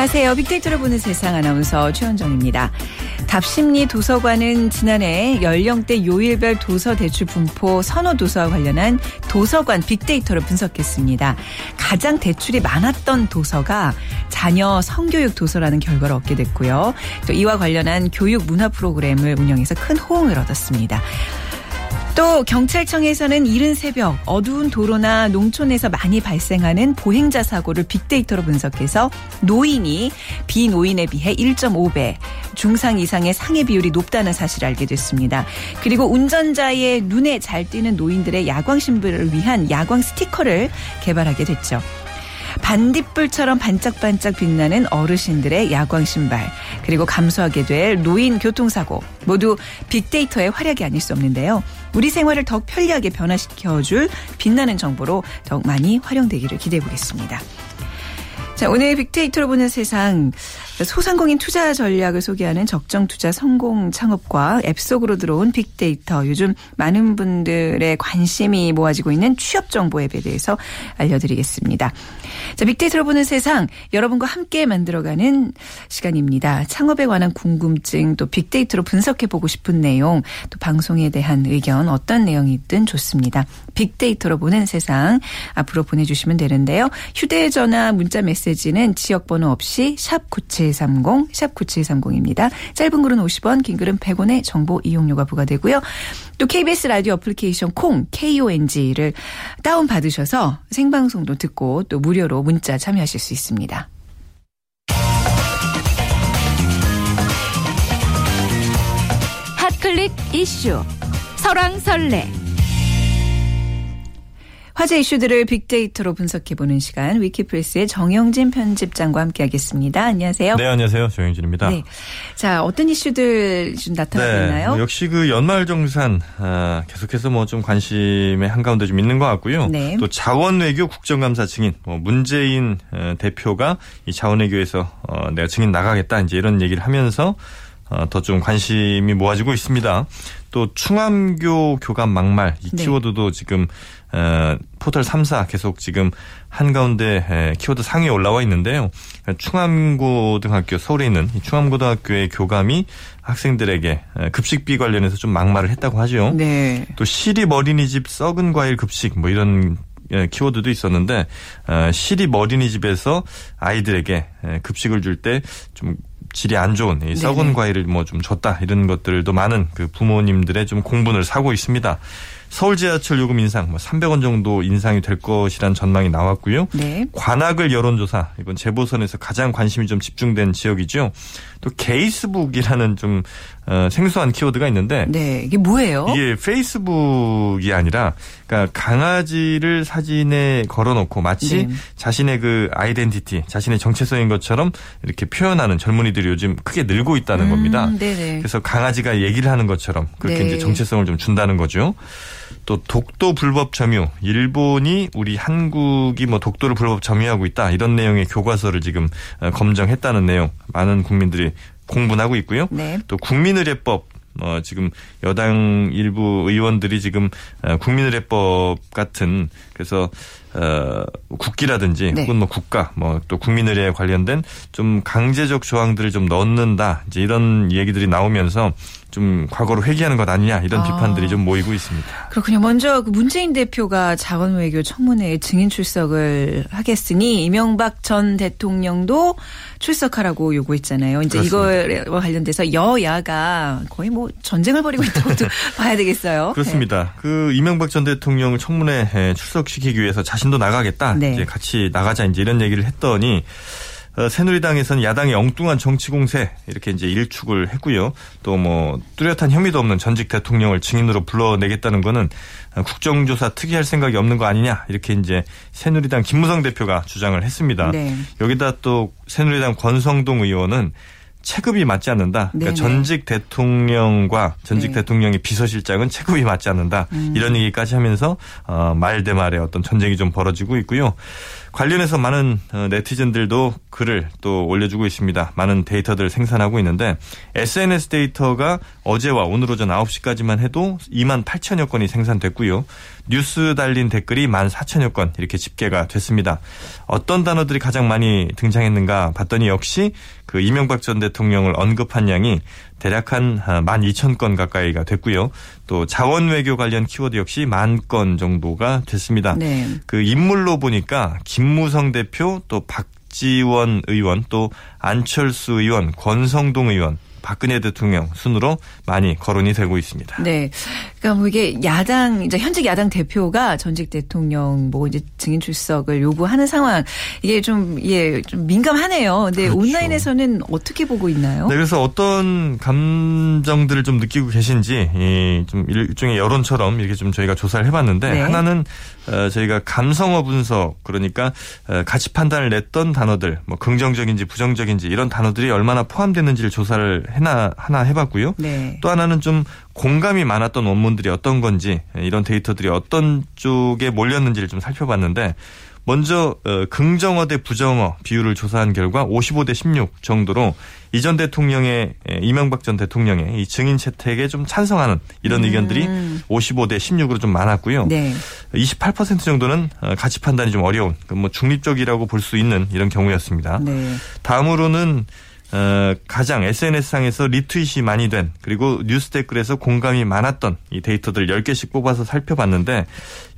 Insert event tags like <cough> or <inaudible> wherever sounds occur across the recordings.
안녕하세요. 빅데이터를 보는 세상 아나운서 최현정입니다. 답심리 도서관은 지난해 연령대 요일별 도서 대출 분포 선호 도서와 관련한 도서관 빅데이터를 분석했습니다. 가장 대출이 많았던 도서가 자녀 성교육 도서라는 결과를 얻게 됐고요. 또 이와 관련한 교육 문화 프로그램을 운영해서 큰 호응을 얻었습니다. 또 경찰청에서는 이른 새벽 어두운 도로나 농촌에서 많이 발생하는 보행자 사고를 빅데이터로 분석해서 노인이 비노인에 비해 1.5배, 중상 이상의 상해 비율이 높다는 사실을 알게 됐습니다. 그리고 운전자의 눈에 잘 띄는 노인들의 야광 신부를 위한 야광 스티커를 개발하게 됐죠. 반딧불처럼 반짝반짝 빛나는 어르신들의 야광 신발, 그리고 감소하게 될 노인 교통사고, 모두 빅데이터의 활약이 아닐 수 없는데요. 우리 생활을 더욱 편리하게 변화시켜줄 빛나는 정보로 더욱 많이 활용되기를 기대해 보겠습니다. 자, 오늘 빅데이터로 보는 세상 소상공인 투자 전략을 소개하는 적정 투자 성공 창업과 앱 속으로 들어온 빅데이터 요즘 많은 분들의 관심이 모아지고 있는 취업 정보 앱에 대해서 알려드리겠습니다. 자, 빅데이터로 보는 세상 여러분과 함께 만들어가는 시간입니다. 창업에 관한 궁금증 또 빅데이터로 분석해 보고 싶은 내용 또 방송에 대한 의견 어떤 내용이든 좋습니다. 빅데이터로 보는 세상 앞으로 보내주시면 되는데요. 휴대전화 문자 메시지는 지역번호 없이 샵 9730, 샵 9730입니다. 짧은 글은 50원, 긴 글은 100원의 정보 이용료가 부과되고요. 또 KBS 라디오 어플리케이션 콩, KONG를 다운 받으셔서 생방송도 듣고 또 무료로 문자 참여하실 수 있습니다. 핫클릭 이슈 설왕설래 화제 이슈들을 빅데이터로 분석해보는 시간 위키프레스의 정영진 편집장과 함께하겠습니다. 안녕하세요. 네, 안녕하세요. 정영진입니다. 네. 자, 어떤 이슈들 좀 나타나고 네, 있나요? 뭐 역시 그 연말정산 아, 계속해서 뭐 좀 관심의 한가운데 좀 있는 것 같고요. 네. 또 자원외교 국정감사 증인 뭐 문재인 어, 대표가 이 자원외교에서 어, 내가 증인 나가겠다 이제 이런 얘기를 하면서 어, 더 좀 관심이 모아지고 있습니다. 또 충암교 교감 막말 이 네. 키워드도 지금 어, 포털 3사 계속 지금 한가운데 에, 키워드 상위에 올라와 있는데요. 충암고등학교 서울에 있는 이 충암고등학교의 교감이 학생들에게 에, 급식비 관련해서 좀 막말을 했다고 하죠. 네. 또 시립 어린이집 썩은 과일 급식 뭐 이런 예, 키워드도 있었는데 어, 시립 어린이집에서 아이들에게 에, 급식을 줄 때 좀 질이 안 좋은 이 썩은 네네. 과일을 뭐 좀 줬다 이런 것들도 많은 그 부모님들의 좀 공분을 사고 있습니다. 서울 지하철 요금 인상 뭐 300원 정도 인상이 될 것이란 전망이 나왔고요. 네. 관악을 여론조사 이번 재보선에서 가장 관심이 좀 집중된 지역이죠. 또 게이스북이라는 좀 어, 생소한 키워드가 있는데 네. 이게 뭐예요? 이게 페이스북이 아니라 그러니까 강아지를 사진에 걸어놓고 마치 네. 자신의 그 아이덴티티, 자신의 정체성인 것처럼 이렇게 표현하는 젊은이들이 요즘 크게 늘고 있다는 음, 겁니다. 네네. 그래서 강아지가 얘기를 하는 것처럼 그렇게 네. 이제 정체성을 좀 준다는 거죠. 또 독도 불법 점유, 일본이 우리 한국이 뭐 독도를 불법 점유하고 있다 이런 내용의 교과서를 지금 어, 검정했다는 내용 많은 국민들이 공분하고 있고요. 네. 또 국민의례법 어 지금 여당 일부 의원들이 지금 어, 국민의례법 같은 그래서 어 국기라든지 네. 혹은 뭐 국가 뭐 또 국민의례에 관련된 좀 강제적 조항들을 좀 넣는다 이제 이런 얘기들이 나오면서 좀 과거로 회귀하는 것 아니냐 이런 아. 비판들이 좀 모이고 있습니다. 그렇군요. 먼저 그 문재인 대표가 자원외교 청문회에 증인 출석을 하겠으니 이명박 전 대통령도 출석하라고 요구했잖아요. 이제 그렇습니다. 이거와 관련돼서 여야가 거의 뭐 전쟁을 벌이고 있다고도 <laughs> 봐야 되겠어요. 그렇습니다. 그 이명박 전 대통령을 청문회에 출석시키기 위해서 자신 도 나가겠다. 네. 이제 같이 나가자 이제 이런 얘기를 했더니 어, 새누리당에서는 야당의 엉뚱한 정치 공세 이렇게 이제 일축을 했고요. 또 뭐 뚜렷한 혐의도 없는 전직 대통령을 증인으로 불러내겠다는 거는 어, 국정조사 특이할 생각이 없는 거 아니냐 이렇게 이제 새누리당 김무성 대표가 주장을 했습니다. 네. 여기다 또 새누리당 권성동 의원은 체급이 맞지 않는다. 그러니까 네네. 전직 대통령과 전직 네. 대통령의 비서실장은 체급이 맞지 않는다. 음. 이런 얘기까지 하면서 어, 말 대말에 어떤 전쟁이 좀 벌어지고 있고요. 관련해서 많은 어, 네티즌들도 글을 또 올려주고 있습니다. 많은 데이터들 생산하고 있는데 SNS 데이터가 어제와 오늘 오전 9시까지만 해도 2만 8천여 건이 생산됐고요. 뉴스 달린 댓글이 1만 4천여 건 이렇게 집계가 됐습니다. 어떤 단어들이 가장 많이 등장했는가 봤더니 역시 그 이명박 전 대통령을 언급한 양이 대략 한 12,000건 가까이가 됐고요. 또 자원 외교 관련 키워드 역시 만 건 정도가 됐습니다. 네. 그 인물로 보니까 김무성 대표 또 박지원 의원 또 안철수 의원 권성동 의원 박근혜 대통령 순으로 많이 거론이 되고 있습니다. 네. 그러니까 뭐 이게 야당 이제 현직 야당 대표가 전직 대통령 뭐 이제 증인 출석을 요구하는 상황 이게 좀 예, 좀 민감하네요. 근데 그렇죠. 온라인에서는 어떻게 보고 있나요? 네, 그래서 어떤 감정들을 좀 느끼고 계신지 이좀 일종의 여론처럼 이렇게 좀 저희가 조사를 해봤는데 네. 하나는 어, 저희가 감성어 분석 그러니까 어, 가치 판단을 냈던 단어들 뭐 긍정적인지 부정적인지 이런 단어들이 얼마나 포함됐는지를 조사를 해나 하나 해봤고요. 네. 또 하나는 좀 공감이 많았던 원문들이 어떤 건지 이런 데이터들이 어떤 쪽에 몰렸는지를 좀 살펴봤는데 먼저 어, 긍정어 대 부정어 비율을 조사한 결과 55대 16 정도로 이전 대통령의 에, 이명박 전 대통령의 이 증인 채택에 좀 찬성하는 이런 의견들이 55대 16으로 좀 많았고요. 음. 네. 28% 정도는 어, 가치 판단이 좀 어려운 그뭐 중립적이라고 볼 수 있는 이런 경우였습니다. 네. 다음으로는 어, 가장 SNS상에서 리트윗이 많이 된 그리고 뉴스 댓글에서 공감이 많았던 이 데이터들 10개씩 뽑아서 살펴봤는데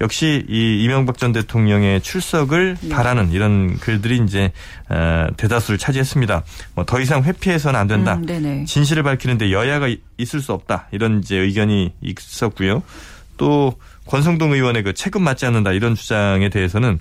역시 이 이명박 전 대통령의 출석을 네. 바라는 이런 글들이 이제 어, 대다수를 차지했습니다. 뭐 더 이상 회피해서는 안 된다. 음. 진실을 밝히는데 여야가 이- 있을 수 없다. 이런 이제 의견이 있었고요. 또 권성동 의원의 그 체급 맞지 않는다 이런 주장에 대해서는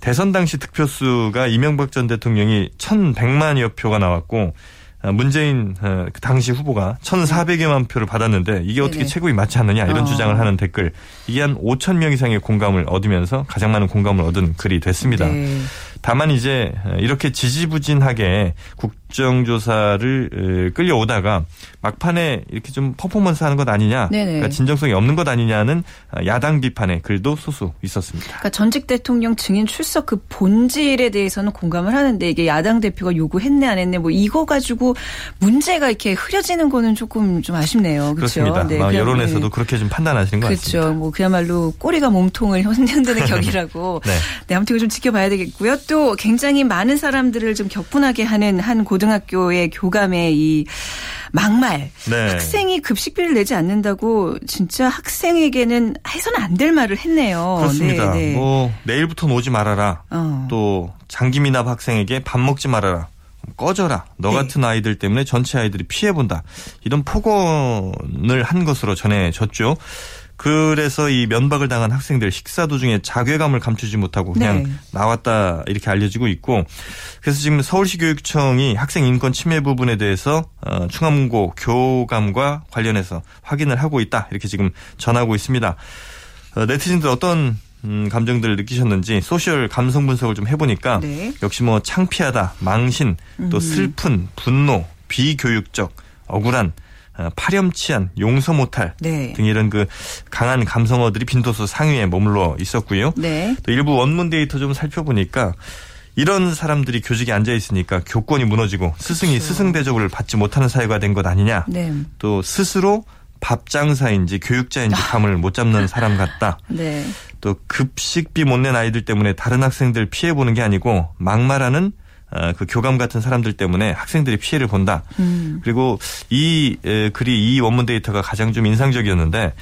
대선 당시 득표수가 이명박 전 대통령이 1,100만여 표가 나왔고 어, 문재인 어, 그 당시 후보가 1,400여만 표를 받았는데 이게 어떻게 네네. 체급이 맞지 않느냐 이런 어. 주장을 하는 댓글 이게 한 5천 명 이상의 공감을 얻으면서 가장 많은 공감을 얻은 글이 됐습니다. 네. 다만 이제 이렇게 지지부진하게 국 정조사를 에, 끌려오다가 막판에 이렇게 좀 퍼포먼스 하는 것 아니냐. 그러니까 진정성이 없는 것 아니냐는 야당 비판의 글도 소수 있었습니다. 그러니까 전직 대통령 증인 출석 그 본질에 대해서는 공감을 하는데 이게 야당 대표가 요구했네 안 했네 뭐 이거 가지고 문제가 이렇게 흐려지는 거는 조금 좀 아쉽네요. 그렇죠? 그렇습니다. 네, 여론에서도 네. 그렇게 좀 판단하시는 것 같습니다. 그렇죠. 뭐 그야말로 꼬리가 몸통을 흔드는 <laughs> 격이라고. 네. 네, 아무튼 좀 지켜봐야 되겠고요. 또 굉장히 많은 사람들을 좀 격분하게 하는 한 고등학교의 교감의 이 막말. 네. 학생이 급식비를 내지 않는다고 진짜 학생에게는 해서는 안 될 말을 했네요. 그렇습니다. 네, 네. 뭐 내일부터는 오지 말아라. 어. 또 장기미납 학생에게 밥 먹지 말아라. 꺼져라. 너 네. 같은 아이들 때문에 전체 아이들이 피해본다. 이런 폭언을 한 것으로 전해졌죠. 그래서 이 면박을 당한 학생들 식사 도중에 자괴감을 감추지 못하고 그냥 네. 나왔다 이렇게 알려지고 있고 그래서 지금 서울시 교육청이 학생 인권 침해 부분에 대해서 어, 충암고 교감과 관련해서 확인을 하고 있다 이렇게 지금 전하고 있습니다. 어, 네티즌들 어떤 음, 감정들을 느끼셨는지 소셜 감성 분석을 좀 해보니까 네. 역시 뭐 창피하다, 망신, 또 슬픈, 분노, 비교육적, 억울한, 어, 파렴치한, 용서 못할 네. 등 이런 그 강한 감성어들이 빈도수 상위에 머물러 있었고요. 네. 또 일부 원문 데이터 좀 살펴보니까 이런 사람들이 교직에 앉아 있으니까 교권이 무너지고 스승이 그렇죠. 스승 대접을 받지 못하는 사회가 된 것 아니냐. 네. 또 스스로 밥장사인지 교육자인지 감을 못 잡는 사람 같다. <laughs> 네. 또 급식비 못 낸 아이들 때문에 다른 학생들 피해 보는 게 아니고 막말하는 어, 그 교감 같은 사람들 때문에 학생들이 피해를 본다. 음. 그리고 이 에, 글이 이 원문 데이터가 가장 좀 인상적이었는데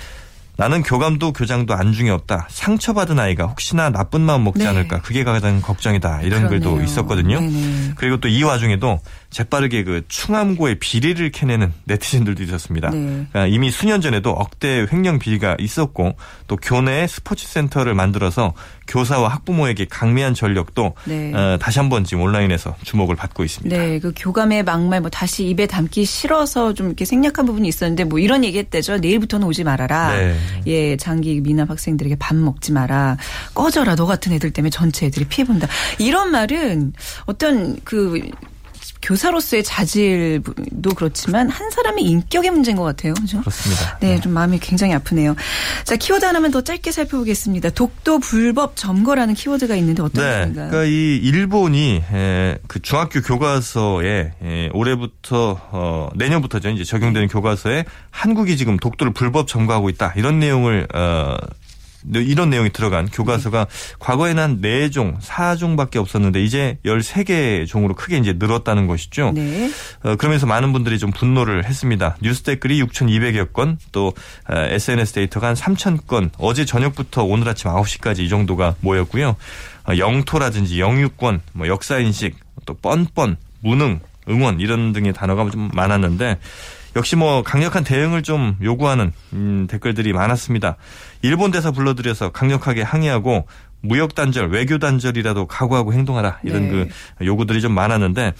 나는 교감도 교장도 안중에 없다. 상처받은 아이가 혹시나 나쁜 마음 먹지 네. 않을까. 그게 가장 걱정이다. 이런 글도 그러네요. 있었거든요. 네네. 그리고 또 이 와중에도 재빠르게 그 충암고의 비리를 캐내는 네티즌들도 있었습니다. 네. 그러니까 이미 수년 전에도 억대 횡령 비리가 있었고 또 교내에 스포츠 센터를 만들어서 교사와 학부모에게 강매한 전력도 네. 어, 다시 한번 지금 온라인에서 주목을 받고 있습니다. 네, 그 교감의 막말 뭐 다시 입에 담기 싫어서 좀 이렇게 생략한 부분이 있었는데 뭐 이런 얘기했대죠. 내일부터는 오지 말아라. 네. 예, 장기 미납 학생들에게 밥 먹지 마라. 꺼져라. 너 같은 애들 때문에 전체 애들이 피해 본다. 이런 말은 어떤 그 교사로서의 자질도 그렇지만 한 사람의 인격의 문제인 것 같아요. 그죠? 그렇습니다. 네, 좀 마음이 굉장히 아프네요. 자, 키워드 하나만 더 짧게 살펴보겠습니다. 독도 불법 점거라는 키워드가 있는데 어떤 네, 건가요? 그러니까 이 일본이 에, 그 중학교 교과서에 에, 올해부터 어, 내년부터죠 이제 적용되는 교과서에 한국이 지금 독도를 불법 점거하고 있다 이런 내용을 어, 이런 내용이 들어간 교과서가 과거에는 한 4종, 4종밖에 없었는데 이제 13개 종으로 크게 이제 늘었다는 것이죠. 네. 어, 그러면서 많은 분들이 좀 분노를 했습니다. 뉴스 댓글이 6,200여 건, 또 어, SNS 데이터가 한 3,000건, 어제 저녁부터 오늘 아침 9시까지 이 정도가 모였고요. 어, 영토라든지 영유권, 뭐 역사인식, 또 뻔뻔, 무능, 응원 이런 등의 단어가 좀 많았는데 역시 뭐 강력한 대응을 좀 요구하는 음, 댓글들이 많았습니다. 일본 대사 불러들여서 강력하게 항의하고 무역 단절, 외교 단절이라도 각오하고 행동하라 이런 네. 그 요구들이 좀 많았는데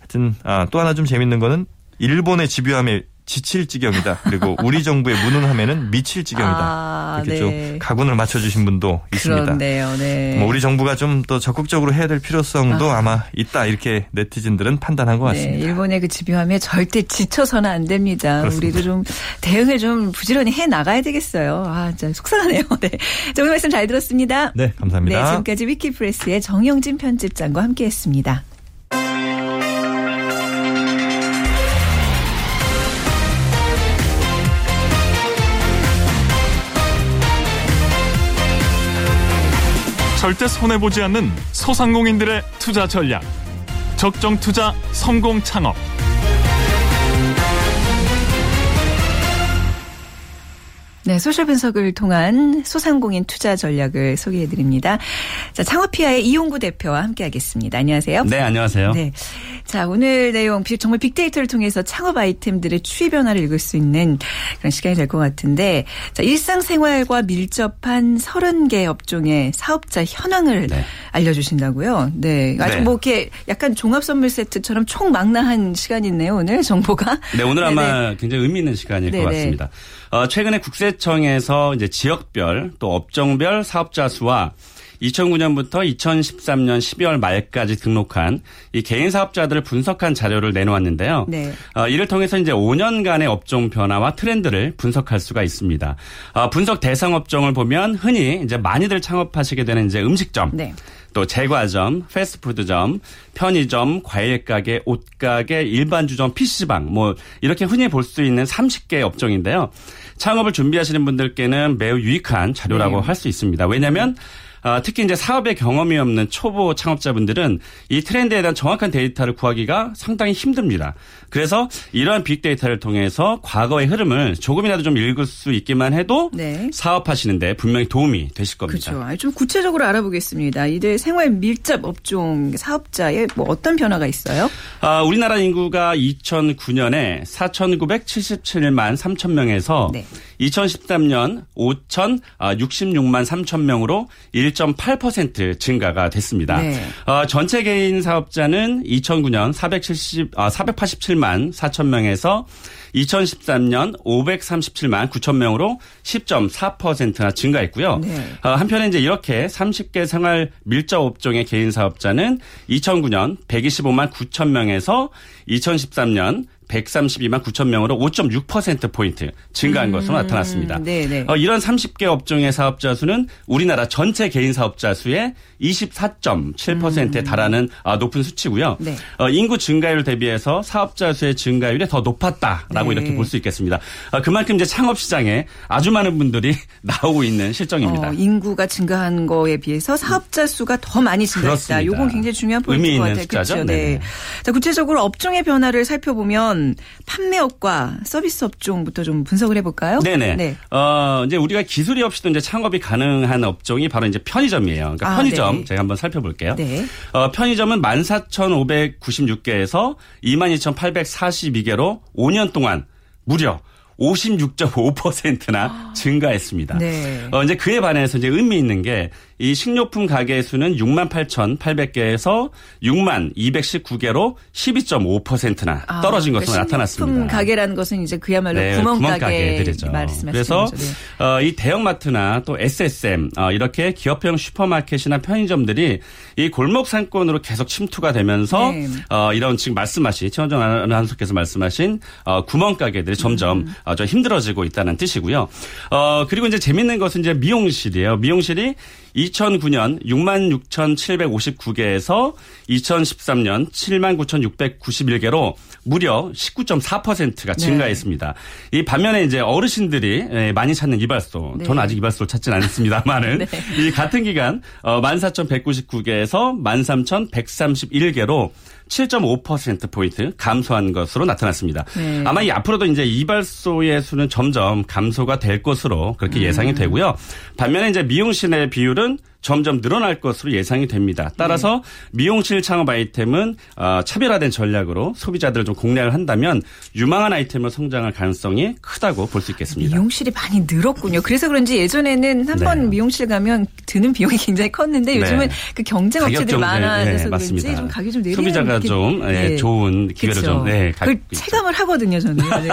하여튼 아, 또 하나 좀 재밌는 거는 일본의 집요함에 지칠 지경이다. 그리고 우리 정부의 무능함에는 미칠 지경이다. 아, 이렇게 네. 좀 가군을 맞춰주신 분도 있습니다. 그렇네요. 네. 뭐 우리 정부가 좀 더 적극적으로 해야 될 필요성도 아. 마 있다 이렇게 네티즌들은 판단한 것 같습니다. 네, 일본의 그 집요함에 절대 지쳐서는 안 됩니다. 그렇습니다. 우리도 좀 대응을 좀 부지런히 해 나가야 되겠어요. 아, 진짜 속상하네요. <laughs> 네. 자, 오늘 말씀 잘 들었습니다. 네, 감사합니다. 네, 지금까지 위키프레스의 정영진 편집장과 함께했습니다. 절대 손해보지 않는 소상공인들의 투자 전략. 적정 투자 성공 창업. 네, 소셜 분석을 통한 소상공인 투자 전략을 소개해 드립니다. 자, 창업피아의 이용구 대표와 함께 하겠습니다. 안녕하세요. 네, 안녕하세요. 네. 자, 오늘 내용 비- 정말 빅데이터를 통해서 창업 아이템들의 추이 변화를 읽을 수 있는 그런 시간이 될 것 같은데 자, 일상생활과 밀접한 30개 업종의 사업자 현황을 네. 알려 주신다고요. 네. 아주 네. 뭐 이렇게 약간 종합 선물 세트처럼 총망라한 시간이네요, 오늘 정보가. 네, 오늘 네네. 아마 굉장히 의미 있는 시간일 네네. 것 같습니다. 어, 최근에 국세 청에서 이제 지역별 또 업종별 사업자 수와 2009년부터 2013년 12월 말까지 등록한 이 개인 사업자들을 분석한 자료를 내놓았는데요. 네. 어, 이를 통해서 이제 5년간의 업종 변화와 트렌드를 분석할 수가 있습니다. 어, 분석 대상 업종을 보면 흔히 이제 많이들 창업하시게 되는 이제 음식점, 네. 또 제과점, 패스트푸드점, 편의점, 과일가게, 옷가게, 일반주점, PC방 뭐 이렇게 흔히 볼 수 있는 30개 업종인데요. 창업을 준비하시는 분들께는 매우 유익한 자료라고 네. 할수 있습니다. 왜냐하면 아, 특히 이제 사업에 경험이 없는 초보 창업자분들은 이 트렌드에 대한 정확한 데이터를 구하기가 상당히 힘듭니다. 그래서 이러한 빅데이터를 통해서 과거의 흐름을 조금이라도 좀 읽을 수 있기만 해도 네. 사업하시는데 분명히 도움이 되실 겁니다. 그렇죠. 좀 구체적으로 알아보겠습니다. 이들 생활 밀접 업종 사업자에 뭐 어떤 변화가 있어요? 아, 우리나라 인구가 2009년에 4,977만 3천 명에서 네. 2013년 5,066만 3천 명으로 1.8% 증가가 됐습니다. 네. 어, 전체 개인 사업자는 2009년 470, 아, 487만 4천 명에서 2013년 537만 9천 명으로 10.4%나 증가했고요. 네. 어, 한편에 이제 이렇게 30개 생활 밀접 업종의 개인 사업자는 2009년 125만 9천 명에서 2013년 132만 9천 명으로 5.6%포인트 증가한 것으로 나타났습니다. 네네. 어, 이런 30개 업종의 사업자 수는 우리나라 전체 개인 사업자 수의 24.7%에 달하는 아, 높은 수치고요. 네. 어, 인구 증가율 대비해서 사업자 수의 증가율이 더 높았다라고 네. 이렇게 볼 수 있겠습니다. 어, 그만큼 이제 창업 시장에 아주 많은 분들이 <laughs> 나오고 있는 실정입니다. 어, 인구가 증가한 거에 비해서 사업자 수가 더 많이 증가했다. 요건 굉장히 중요한 포인트인 의미 것 있는 같아요. 숫자죠? 그렇죠. 네. 자, 구체적으로 업종의 변화를 살펴보면 판매업과 서비스 업종부터 좀 분석을 해볼까요? 네네. 네. 어, 이제 우리가 기술이 없이도 이제 창업이 가능한 업종이 바로 이제 편의점이에요. 그러니까 아, 편의점 네. 제가 한번 살펴볼게요. 네. 어, 편의점은 14,596개에서 22,842개로 5년 동안 무려 56.5%나 증가했습니다. 네. 어, 이제 그에 반해서 이제 의미 있는 게 이 식료품 가게 수는 6만 8,800개에서 6만 219개로 12.5%나 아, 떨어진 것으로 그러니까 나타났습니다. 식품 가게라는 것은 이제 그야말로 네, 구멍가게 구멍가게들이죠. 말씀하시는 그래서. 네. 어, 이 대형마트나 또 SSM 어, 이렇게 기업형 슈퍼마켓이나 편의점들이 이 골목 상권으로 계속 침투가 되면서 네. 어, 이런 지금 말씀하신 최원정 아나운서께서 말씀하신 어, 구멍가게들이 점점 음. 어, 좀 힘들어지고 있다는 뜻이고요. 어, 그리고 이제 재밌는 것은 이제 미용실이에요. 미용실이 2009년 66,759개에서 2013년 79,691개로 무려 19.4%가 네. 증가했습니다. 이 반면에 이제 어르신들이 예, 많이 찾는 이발소, 네. 저는 아직 이발소를 찾진 않습니다만은 <laughs> 네. 이 같은 기간 어, 14,199개에서 13,131개로 7.5%포인트 감소한 것으로 나타났습니다. 네. 아마 이 앞으로도 이제 이발소의 수는 점점 감소가 될 것으로 그렇게 음. 예상이 되고요. 반면에 이제 미용실의 비율은 점점 늘어날 것으로 예상이 됩니다. 따라서 네. 미용실 창업 아이템은 어, 차별화된 전략으로 소비자들을 좀 공략을 한다면 유망한 아이템으로 성장할 가능성이 크다고 볼 수 있겠습니다. 미용실이 많이 늘었군요. 그래서 그런지 예전에는 한번 네. 미용실 가면 드는 비용이 <laughs> 굉장히 컸는데 요즘은 네. 그 경쟁 업체들이 좀, 네, 많아져서 네, 그런지 맞습니다. 좀 가격이 좀 내리는 소비자가 좀, 예, 좋은 기회를 그쵸. 좀, 네, 있죠. 체감을 하거든요, 저는. <laughs> 네.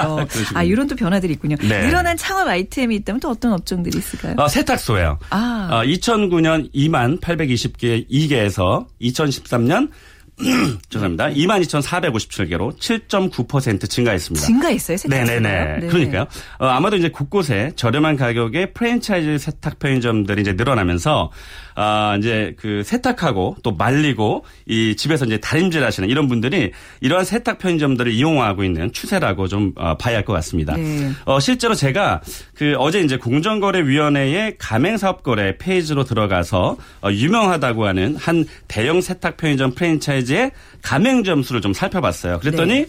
아, 이런 또 변화들이 있군요. 네. 늘어난 창업 아이템이 있다면 또 어떤 업종들이 있을까요? 어, 세탁소예요. 아. 어, 2009년 2만 820개 2개에서 2013년 <clears throat> 죄송합니다. 22,457개로 7.9% 증가했습니다. 증가했어요, 세탁소가요? 네네네. 네. 그러니까요. 어, 아마도 이제 곳곳에 저렴한 가격의 프랜차이즈 세탁 편의점들이 이제 늘어나면서 아, 이제 그 세탁하고 또 말리고 이 집에서 이제 다림질 하시는 이런 분들이 이러한 세탁 편의점들을 이용하고 있는 추세라고 좀 어, 봐야 할 것 같습니다. 네. 어, 실제로 제가 그 어제 이제 공정거래위원회의 가맹사업거래 페이지로 들어가서 어, 유명하다고 하는 한 대형 세탁 편의점 프랜차이즈 의 가맹점 수를 좀 살펴봤어요. 그랬더니 네.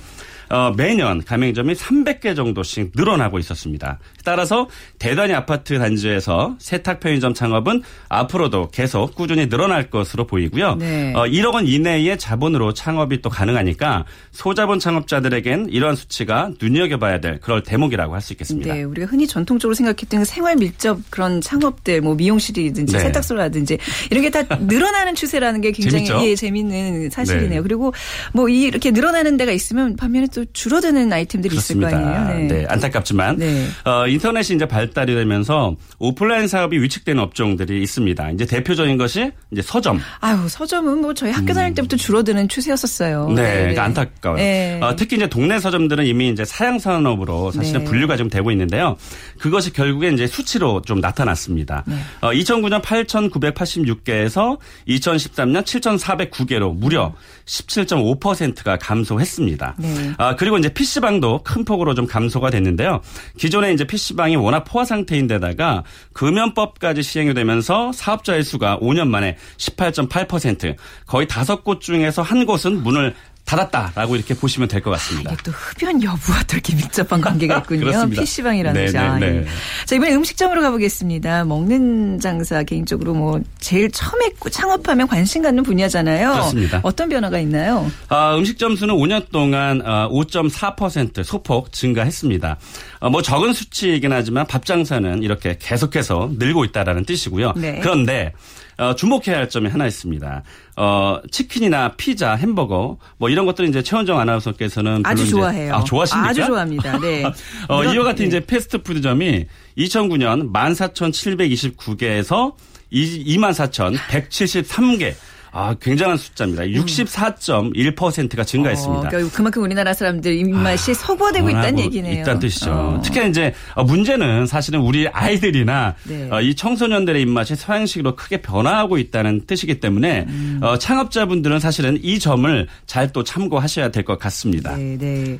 어, 매년 가맹점이 300개 정도씩 늘어나고 있었습니다. 따라서 대단히 아파트 단지에서 세탁 편의점 창업은 앞으로도 계속 꾸준히 늘어날 것으로 보이고요. 네. 어, 1억 원 이내의 자본으로 창업이 또 가능하니까 소자본 창업자들에겐 이러한 수치가 눈여겨봐야 될 그럴 대목이라고 할 수 있겠습니다. 네, 우리가 흔히 전통적으로 생각했던 생활 밀접 그런 창업들, 뭐 미용실이든지 네. 세탁소라든지 이런 게 다 <laughs> 늘어나는 추세라는 게 굉장히 재밌죠? 예, 재밌는 사실이네요. 네. 그리고 뭐 이- 이렇게 늘어나는 데가 있으면 반면에 또 줄어드는 아이템들이 있을 거 그렇습니다. 아니에요. 네. 안타깝지만 네. 어, 인터넷이 이제 발달이 되면서 오프라인 사업이 위축되는 업종들이 있습니다. 이제 대표적인 것이 이제 서점. 아유 서점은 뭐 저희 학교 다닐 때부터 줄어드는 추세였었어요. 음. 네, 그러니까 안타까워요. 네. 어, 특히 이제 동네 서점들은 이미 이제 사양 산업으로 사실은 네. 분류가 좀 되고 있는데요. 그것이 결국에 이제 수치로 좀 나타났습니다. 네. 어, 2009년 8,986개에서 2013년 7,409개로 무려 17.5%가 감소했습니다. 네. 아, 그리고 이제 PC방도 큰 폭으로 좀 감소가 됐는데요. 기존에 이제 PC방이 워낙 포화 상태인데다가 금연법까지 시행이 되면서 사업자의 수가 5년 만에 18.8% 거의 다섯 곳 중에서 한 곳은 문을 닫았다라고 이렇게 보시면 될 것 같습니다. 이게 또 흡연 여부와 또 이렇게 밀접한 관계가 <laughs> 있군요. 그렇습니다. PC방이라는 네, 것이. 네, 아, 네. 예. 자, 이번에 음식점으로 가보겠습니다. 먹는 장사 개인적으로 뭐 제일 처음에 창업하면 관심 갖는 분야잖아요. 그렇습니다. 어떤 변화가 있나요? 아, 음식점 수는 5년 동안 5.4% 소폭 증가했습니다. 어, 뭐 적은 수치이긴 하지만 밥 장사는 이렇게 계속해서 늘고 있다라는 뜻이고요. 네. 그런데 어, 주목해야 할 점이 하나 있습니다. 어, 치킨이나 피자, 햄버거 뭐 이런 것들은 이제 최원정 아나운서께서는 아주 좋아해요. 아, 좋아하십니까? 아 주 좋아합니다. 네. <laughs> 어, 이런- 이와 같은 네. 이제 패스트푸드점이 2009년 14,729개에서 24,173개. 아, 굉장한 숫자입니다. 64.1%가 증가했습니다. 어, 그러니까 그만큼 우리나라 사람들 입맛이 서구화되고 있다는 원하고 얘기네요. 있다는 뜻이죠. 어. 특히 이제 어, 문제는 사실은 우리 아이들이나 네. 어, 이 청소년들의 입맛이 서양식으로 크게 변화하고 있다는 뜻이기 때문에 음. 어, 창업자분들은 사실은 이 점을 잘 또 참고하셔야 될 것 같습니다. 네, 네.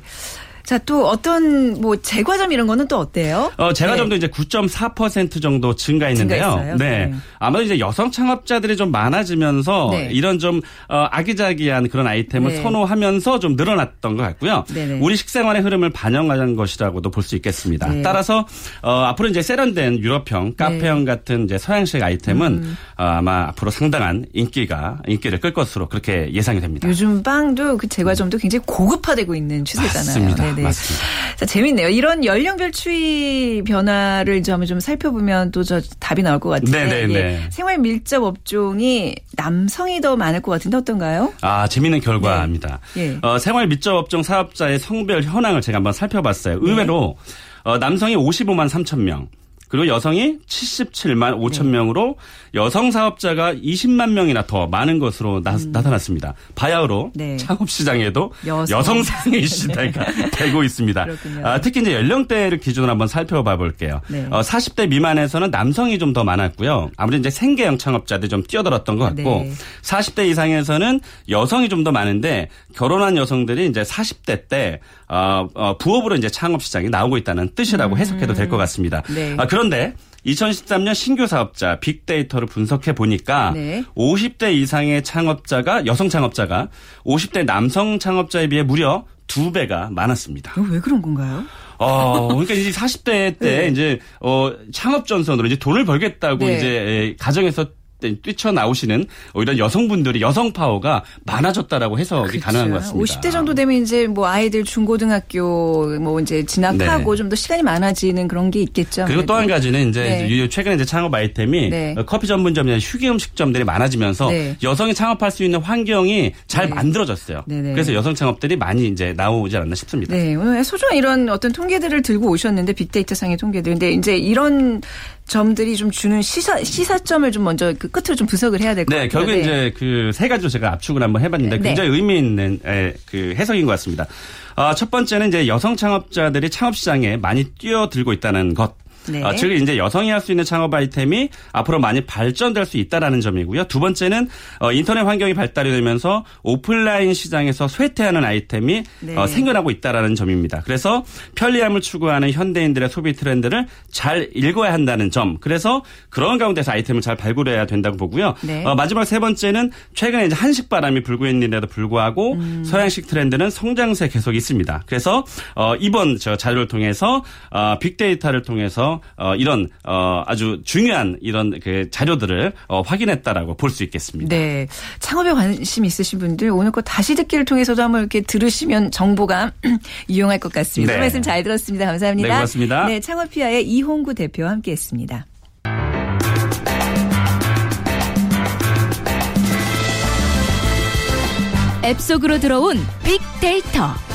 자, 또 어떤 뭐 제과점 이런 거는 또 어때요? 어, 제가 네. 이제 9.4% 정도 증가했는데요. 증가했어요? 네. 네. 아마도 이제 여성 창업자들이 좀 많아지면서 네. 이런 좀 어, 아기자기한 그런 아이템을 네. 선호하면서 좀 늘어났던 것 같고요. 네네. 우리 식생활의 흐름을 반영한 것이라고도 볼 수 있겠습니다. 네. 따라서 어, 앞으로 이제 세련된 유럽형, 카페형 같은 이제 서양식 아이템은 음. 어, 아마 앞으로 상당한 인기가 인기를 끌 것으로 그렇게 예상이 됩니다. 요즘 빵도 그 제과점도 굉장히 고급화되고 있는 추세잖아요. 맞습니다. 네. 맞습니다. 자, 재밌네요. 이런 연령별 추이 변화를 이제 한번 좀 살펴보면 또 저 답이 나올 것 같은데. 네네네. 예. 생활 밀접 업종이 남성이 더 많을 것 같은데 어떤가요? 아, 재밌는 결과입니다. 예. 어, 생활 밀접 업종 사업자의 성별 현황을 제가 한번 살펴봤어요. 네. 의외로 어, 남성이 55만 3천 명, 그리고 여성이 77만 5천 네. 명으로 여성 사업자가 20만 명이나 더 많은 것으로 나, 타났습니다 바야흐로 음. 네. 창업 시장에도 여성. 상위 시대가 <laughs> 되고 있습니다. 아, 특히 이제 연령대를 기준으로 한번 살펴봐 볼게요. 네. 어, 40대 미만에서는 남성이 좀 더 많았고요. 아무래도 이제 생계형 창업자들이 좀 뛰어들었던 것 같고 네. 40대 이상에서는 여성이 좀 더 많은데 결혼한 여성들이 이제 40대 때 어, 어, 부업으로 이제 창업 시장에 나오고 있다는 뜻이라고 해석해도 될 것 같습니다. 네. 아, 그런데 2013년 신규 사업자 빅데이터를 분석해 보니까 네. 50대 이상의 창업자가 여성 창업자가 50대 남성 창업자에 비해 무려 두 배가 많았습니다. 이거 왜 그런 건가요? 어, 그러니까 이제 40대 때 <laughs> 네. 이제 어 창업 전선으로 이제 돈을 벌겠다고 네. 이제 가정에서 뛰쳐나오시는 이런 여성분들이 여성 파워가 많아졌다라고 해석이 가능한 것 같습니다. 50대 정도 되면 이제 뭐 아이들 중고등학교 뭐 이제 진학하고 네. 좀더 시간이 많아지는 그런 게 있겠죠. 그리고 또 한. 가지는 이제 네. 유- 최근에 이제 창업 아이템이 네. 어, 커피 전문점이나 휴게 음식점들이 많아지면서 네. 여성이 창업할 수 있는 환경이 잘 네. 만들어졌어요. 네네. 그래서 여성 창업들이 많이 이제 나오지 않나 싶습니다. 네, 오늘 소중한 이런 어떤 통계들을 들고 오셨는데 빅데이터 상의 통계들. 근데 이제 이런 점들이 좀 주는 시사 시사점을 좀 먼저 그 끝으로 좀 분석을 해야 될것 네, 같아요. 결국 이제 그 세 가지로 제가 압축을 한번 해봤는데 네. 굉장히 의미 있는 에, 그 해석인 것 같습니다. 아, 첫 번째는 이제 여성 창업자들이 창업 시장에 많이 뛰어들고 있다는 것. 네. 아, 즉 이제 여성이 할 수 있는 창업 아이템이 앞으로 많이 발전될 수 있다라는 점이고요. 두 번째는 어, 인터넷 환경이 발달이 되면서 오프라인 시장에서 쇠퇴하는 아이템이 네. 어, 생겨나고 있다라는 점입니다. 그래서 편리함을 추구하는 현대인들의 소비 트렌드를 잘 읽어야 한다는 점. 그래서 그런 가운데서 아이템을 잘 발굴해야 된다고 보고요. 네. 어, 마지막 세 번째는 최근에 이제 한식 바람이 불고 있는데도 불구하고 음. 서양식 트렌드는 성장세 계속 있습니다. 그래서 어, 이번 저 자료를 통해서 어, 빅데이터를 통해서 어, 이런 어, 아주 중요한 이런 그 자료들을 어, 확인했다라고 볼 수 있겠습니다. 네. 창업에 관심 있으신 분들 오늘 거 다시 듣기를 통해서도 한번 이렇게 들으시면 정보가 <clears throat> 유용할 것 같습니다. 네. 말씀 잘 들었습니다. 감사합니다. 네, 고맙습니다. 네, 창업피아의 이홍구 대표와 함께 했습니다. 앱 속으로 들어온 빅데이터.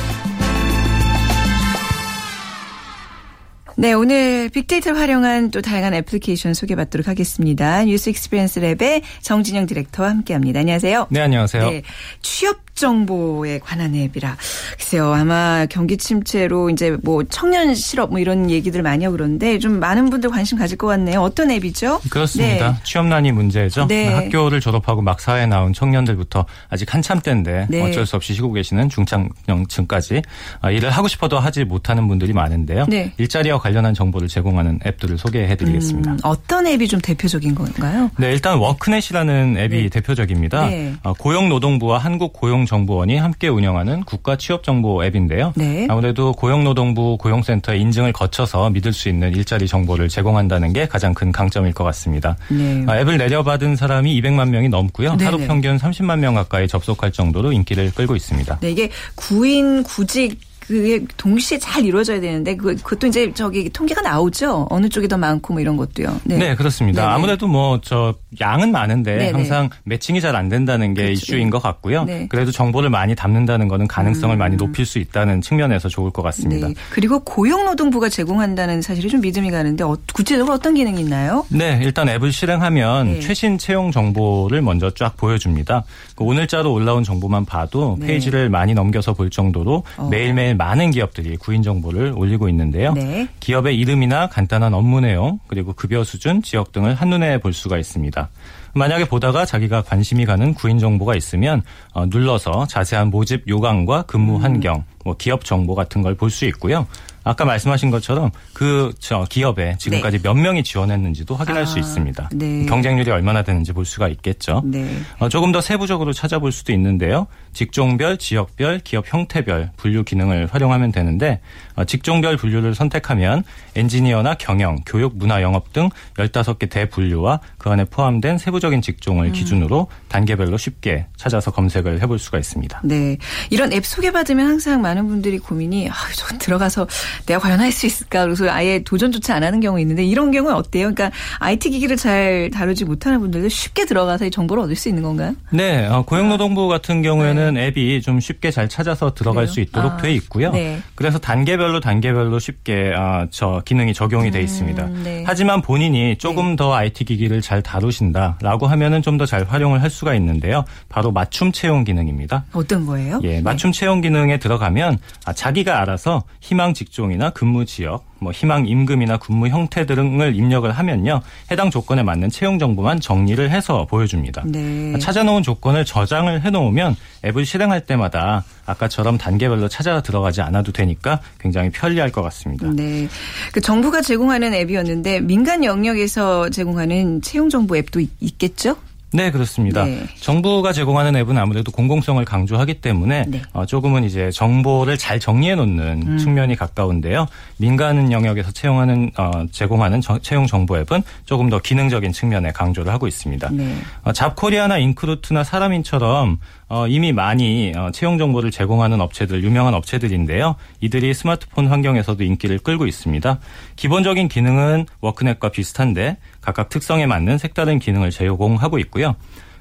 네, 오늘 빅데이터를 활용한 또 다양한 애플리케이션 소개받도록 하겠습니다. 뉴스 익스피리언스 랩의 정진영 디렉터와 함께합니다. 안녕하세요. 네, 안녕하세요. 네, 취업 정보에 관한 앱이라 글쎄요 아마 경기 침체로 이제 뭐 청년 실업 뭐 이런 얘기들 많이 하고 그러는데 좀 많은 분들 관심 가질 것 같네요. 어떤 앱이죠? 그렇습니다. 네. 취업난이 문제죠. 네. 학교를 졸업하고 막 사회에 나온 청년들부터 아직 한참 때인데 네. 어쩔 수 없이 쉬고 계시는 중장년층까지 아, 일을 하고 싶어도 하지 못하는 분들이 많은데요. 네. 일자리와 관련한 정보를 제공하는 앱들을 소개해드리겠습니다. 음, 어떤 앱이 좀 대표적인 건가요? 네, 일단 워크넷이라는 앱이 네. 대표적입니다. 네. 어, 고용노동부와 한국고용정보원이 함께 운영하는 국가 취업정보 앱인데요. 네. 아무래도 고용노동부 고용센터의 인증을 거쳐서 믿을 수 있는 일자리 정보를 제공한다는 게 가장 큰 강점일 것 같습니다. 네. 아, 앱을 내려받은 사람이 200만 명이 넘고요. 네네. 하루 평균 30만 명 가까이 접속할 정도로 인기를 끌고 있습니다. 네, 이게 구인 구직 그게 동시에 잘 이루어져야 되는데 그, 그것도 이제 저기 통계가 나오죠. 어느 쪽이 더 많고 뭐 이런 것도요. 네, 그렇습니다. 네네. 아무래도 뭐 저 양은 많은데 네네. 항상 매칭이 잘 안 된다는 게 그렇죠. 이슈인 것 같고요. 네. 음. 그래도 정보를 많이 담는다는 거는 가능성을 많이 높일 수 있다는 측면에서 좋을 것 같습니다. 네. 그리고 고용노동부가 제공한다는 사실이 좀 믿음이 가는데 어, 구체적으로 어떤 기능이 있나요? 네, 일단 앱을 실행하면 네. 최신 채용 정보를 먼저 쫙 보여줍니다. 그 오늘자로 올라온 정보만 봐도 네. 페이지를 많이 넘겨서 볼 정도로 어. 매일매일 많은 기업들이 구인 정보를 올리고 있는데요. 네. 기업의 이름이나 간단한 업무 내용, 그리고 급여 수준, 지역 등을 한눈에 볼 수가 있습니다. 만약에 보다가 자기가 관심이 가는 구인 정보가 있으면 어, 눌러서 자세한 모집 요강과 근무 환경, 뭐 기업 정보 같은 걸 볼 수 있고요. 아까 말씀하신 것처럼 그 저 기업에 지금까지 몇 명이 지원했는지도 확인할 아, 수 있습니다. 네. 경쟁률이 얼마나 되는지 볼 수가 있겠죠. 네. 어, 조금 더 세부적으로 찾아볼 수도 있는데요. 직종별, 지역별, 기업 형태별 분류 기능을 활용하면 되는데 어, 직종별 분류를 선택하면 엔지니어나 경영, 교육, 문화, 영업 등 15개 대분류와 그 안에 포함된 세부적인 직종을 기준으로 단계별로 쉽게 찾아서 검색을 해볼 수가 있습니다. 네. 이런 앱 소개받으면 항상 많은 분들이 고민이, 아, 저 들어가서 내가 과연 할 수 있을까? 그래서 아예 도전조차 안 하는 경우 있는데 이런 경우는 어때요? 그러니까 IT 기기를 잘 다루지 못하는 분들도 쉽게 들어가서 이 정보를 얻을 수 있는 건가요? 네, 어, 고용노동부 같은 경우에는 앱이 좀 쉽게 잘 찾아서 들어갈 그래요? 수 있도록 아, 돼 있고요. 네. 그래서 단계별로 단계별로 쉽게 아, 저 기능이 적용이 돼 있습니다. 네. 하지만 본인이 조금 더 IT 기기를 잘 다루신다라고 하면은 좀 더 잘 활용을 할 수가 있는데요. 바로 맞춤 채용 기능입니다. 어떤 거예요? 예, 맞춤 채용 기능에 들어가면 아, 자기가 알아서 희망 직종 이나 근무 지역, 뭐 희망 임금이나 근무 형태 등을 입력을 하면요. 해당 조건에 맞는 채용 정보만 정리를 해서 보여줍니다. 네. 찾아놓은 조건을 저장을 해놓으면 앱을 실행할 때마다 아까처럼 단계별로 찾아 들어가지 않아도 되니까 굉장히 편리할 것 같습니다. 네. 그 정부가 제공하는 앱이었는데 민간 영역에서 제공하는 채용 정보 앱도 있- 있겠죠? 네, 그렇습니다. 네. 정부가 제공하는 앱은 아무래도 공공성을 강조하기 때문에 네. 어, 조금은 이제 정보를 잘 정리해 놓는 음. 측면이 가까운데요. 민간 영역에서 채용하는 어, 제공하는 저- 채용 정보 앱은 조금 더 기능적인 측면에 강조를 하고 있습니다. 네. 어, 잡코리아나 인크루트나 사람인처럼 어, 이미 많이 어, 채용 정보를 제공하는 업체들 유명한 업체들인데요. 이들이 스마트폰 환경에서도 인기를 끌고 있습니다. 기본적인 기능은 워크넷과 비슷한데 각각 특성에 맞는 색다른 기능을 제공하고 있고요.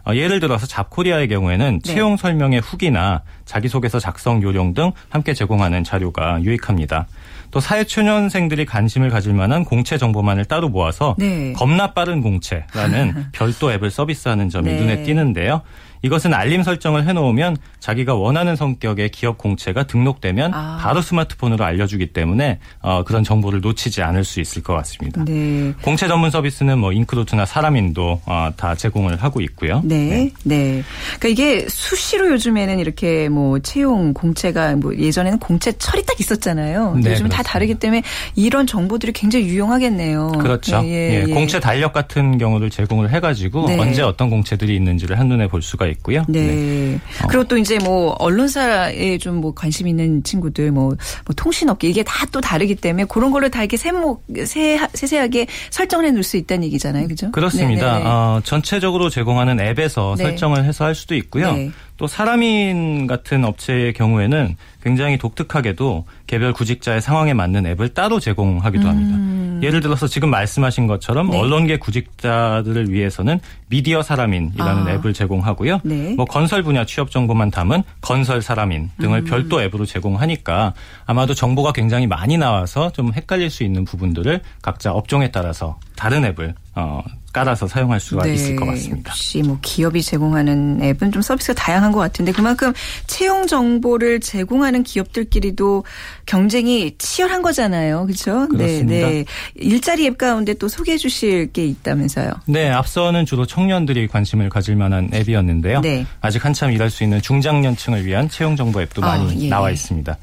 어, 예를 들어서 잡코리아의 경우에는 네. 채용 설명의 후기나 자기소개서 작성 요령 등 함께 제공하는 자료가 유익합니다. 또 사회초년생들이 관심을 가질 만한 공채 정보만을 따로 모아서 네. 겁나 빠른 공채라는 <laughs> 별도 앱을 서비스하는 점이 네. 눈에 띄는데요. 이것은 알림 설정을 해놓으면 자기가 원하는 성격의 기업 공채가 등록되면 아. 바로 스마트폰으로 알려주기 때문에 어, 그런 정보를 놓치지 않을 수 있을 것 같습니다. 네. 공채 전문 서비스는 뭐 인크루트나 사람인도 어, 다 제공을 하고 있고요. 네, 네. 그러니까 이게 수시로 요즘에는 이렇게 뭐 채용 공채가 뭐 예전에는 공채 철이 딱 있었잖아요. 네, 요즘 다. 다르기 때문에 이런 정보들이 굉장히 유용하겠네요. 그렇죠. 예, 예, 예, 예. 공채 달력 같은 경우를 제공을 해가지고 네. 언제 어떤 공채들이 있는지를 한눈에 볼 수가 있고 요. 네. 그리고 또 이제 뭐 언론사에 좀 뭐 관심 있는 친구들 뭐, 뭐 통신업계 이게 다 또 다르기 때문에 그런 거를 다 이렇게 세목 세, 세세하게 설정을 해 놓을 수 있다는 얘기잖아요, 그죠? 그렇습니다. 네, 네, 네. 어, 전체적으로 제공하는 앱에서 네. 설정을 해서 할 수도 있고요. 네. 또 사람인 같은 업체의 경우에는 굉장히 독특하게도 개별 구직자의 상황에 맞는 앱을 따로 제공하기도 합니다. 예를 들어서 지금 말씀하신 것처럼 음. 네. 언론계 구직자들을 위해서는 미디어 사람인이라는 아. 앱을 제공하고요. 네. 뭐 건설 분야 취업 정보만 담은 건설 사람인 등을 음. 별도 앱으로 제공하니까 아마도 정보가 굉장히 많이 나와서 좀 헷갈릴 수 있는 부분들을 각자 업종에 따라서 다른 앱을 어, 깔아서 사용할 수가 있을 것 같습니다. 역시 뭐 기업이 제공하는 앱은 좀 서비스가 다양한 것 같은데 그만큼 채용 정보를 제공하는 기업들끼리도 경쟁이 치열한 거잖아요, 그렇죠? 그렇습니다. 네, 네. 일자리 앱 가운데 또 소개해 주실 게 있다면서요? 네, 앞서는 주로 청년들이 관심을 가질 만한 앱이었는데요. 네. 아직 한참 일할 수 있는 중장년층을 위한 채용 정보 앱도 아, 많이 예, 나와 예. 있습니다.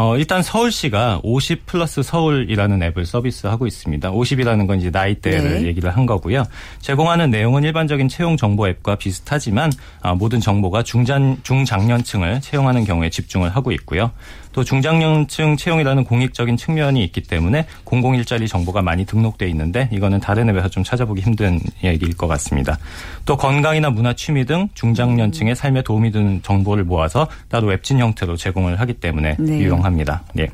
어, 일단 서울시가 50 플러스 서울이라는 앱을 서비스하고 있습니다. 50이라는 건 이제 나이대를 네. 얘기를 한 거고요. 제공하는 내용은 일반적인 채용 정보 앱과 비슷하지만 아, 모든 정보가 중장, 중장년층을 채용하는 경우에 집중을 하고 있고요. 또 중장년층 채용이라는 공익적인 측면이 있기 때문에 공공 일자리 정보가 많이 등록돼 있는데 이거는 다른 앱에서 좀 찾아보기 힘든 얘기일 것 같습니다. 또 건강이나 문화 취미 등 중장년층의 삶에 도움이 되는 정보를 모아서 따로 웹진 형태로 제공을 하기 때문에 네. 유용합니다. 예.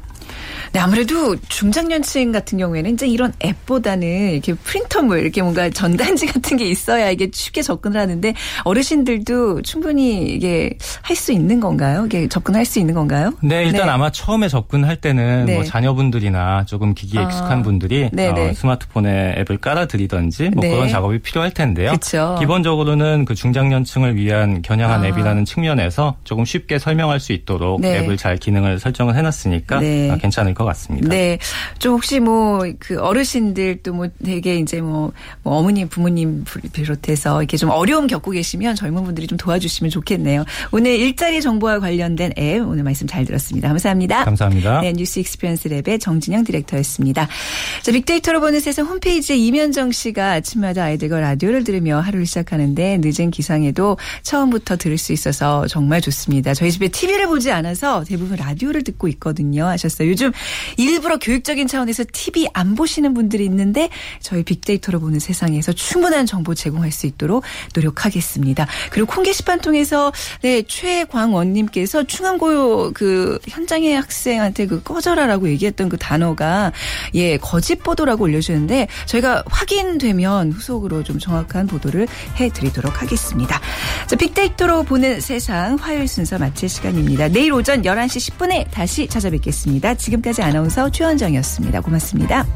네, 아무래도 중장년층 같은 경우에는 이제 이런 앱보다는 이렇게 프린터물 이렇게 뭔가 전단지 <laughs> 같은 게 있어야 이게 쉽게 접근을 하는데 어르신들도 충분히 이게 할 수 있는 건가요? 이게 접근할 수 있는 건가요? 네, 일단 네. 아마 처음에 접근할 때는 네. 뭐 자녀분들이나 조금 기기에 아. 익숙한 분들이 네, 네. 어, 스마트폰에 앱을 깔아드리던지 뭐 네. 그런 작업이 필요할 텐데요. 그쵸. 기본적으로는 그 중장년층을 위한 겨냥한 아. 앱이라는 측면에서 조금 쉽게 설명할 수 있도록 네. 앱을 잘 기능을 설정을 해놨으니까 네. 아, 괜찮. 괜찮을 것 같습니다. 네. 좀 혹시 뭐 그 어르신들 또 뭐 되게 이제 뭐, 뭐 어머님 부모님 비롯해서 이렇게 좀 어려움 겪고 계시면 젊은 분들이 좀 도와주시면 좋겠네요. 오늘 일자리 정보와 관련된 앱 오늘 말씀 잘 들었습니다. 감사합니다. 감사합니다. 네, 뉴스 익스피리언스 랩의 정진영 디렉터였습니다. 자, 빅데이터로 보는 세상 홈페이지에 이면정 씨가 아침마다 아이들과 라디오를 들으며 하루를 시작하는데 늦은 기상에도 처음부터 들을 수 있어서 정말 좋습니다. 저희 집에 TV를 보지 않아서 대부분 라디오를 듣고 있거든요. 하셨어요. 요즘 일부러 교육적인 차원에서 TV 안 보시는 분들이 있는데 저희 빅데이터로 보는 세상에서 충분한 정보 제공할 수 있도록 노력하겠습니다. 그리고 콩 게시판 통해서 네, 최광원님께서 충암고 그 현장의 학생한테 그 꺼져라라고 얘기했던 그 단어가 예 거짓 보도라고 올려주는데 저희가 확인되면 후속으로 좀 정확한 보도를 해드리도록 하겠습니다. 자, 빅데이터로 보는 세상 화요일 순서 마칠 시간입니다. 내일 오전 11시 10분에 다시 찾아뵙겠습니다. 지금까지 아나운서 최원정이었습니다. 고맙습니다.